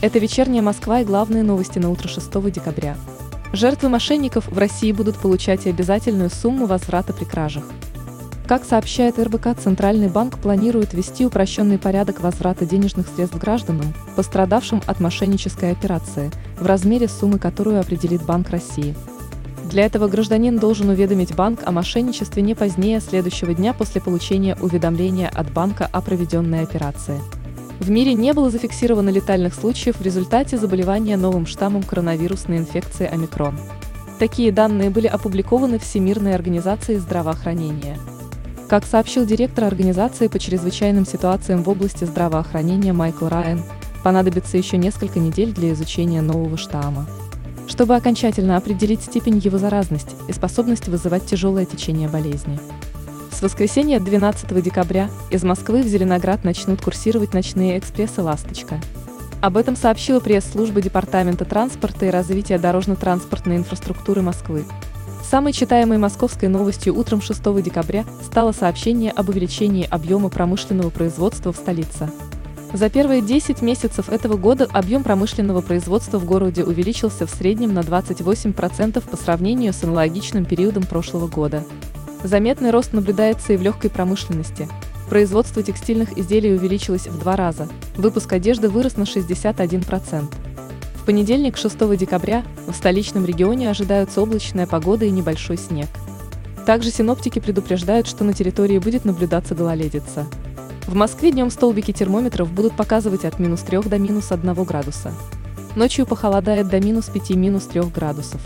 Это вечерняя Москва и главные новости на утро 6 декабря. Жертвы мошенников в России будут получать обязательную сумму возврата при кражах. Как сообщает РБК, Центральный банк планирует ввести упрощенный порядок возврата денежных средств гражданам, пострадавшим от мошеннической операции, в размере суммы, которую определит Банк России. Для этого гражданин должен уведомить банк о мошенничестве не позднее следующего дня после получения уведомления от банка о проведенной операции. В мире не было зафиксировано летальных случаев в результате заболевания новым штаммом коронавирусной инфекции омикрон. Такие данные были опубликованы Всемирной организацией здравоохранения. Как сообщил директор организации по чрезвычайным ситуациям в области здравоохранения Майкл Райан, понадобится еще несколько недель для изучения нового штамма чтобы окончательно определить степень его заразности и способность вызывать тяжелое течение болезни. С воскресенья 12 декабря из Москвы в Зеленоград начнут курсировать ночные экспрессы «Ласточка». Об этом сообщила пресс-служба Департамента транспорта и развития дорожно-транспортной инфраструктуры Москвы. Самой читаемой московской новостью утром 6 декабря стало сообщение об увеличении объема промышленного производства в столице. За первые 10 месяцев этого года объем промышленного производства в городе увеличился в среднем на 28% по сравнению с аналогичным периодом прошлого года. Заметный рост наблюдается и в легкой промышленности. Производство текстильных изделий увеличилось в два раза, выпуск одежды вырос на 61%. В понедельник, 6 декабря, в столичном регионе ожидаются облачная погода и небольшой снег. Также синоптики предупреждают, что на территории будет наблюдаться гололедица. В Москве днем столбики термометров будут показывать от минус 3 до минус 1 градуса. Ночью похолодает до минус 5-3 градусов.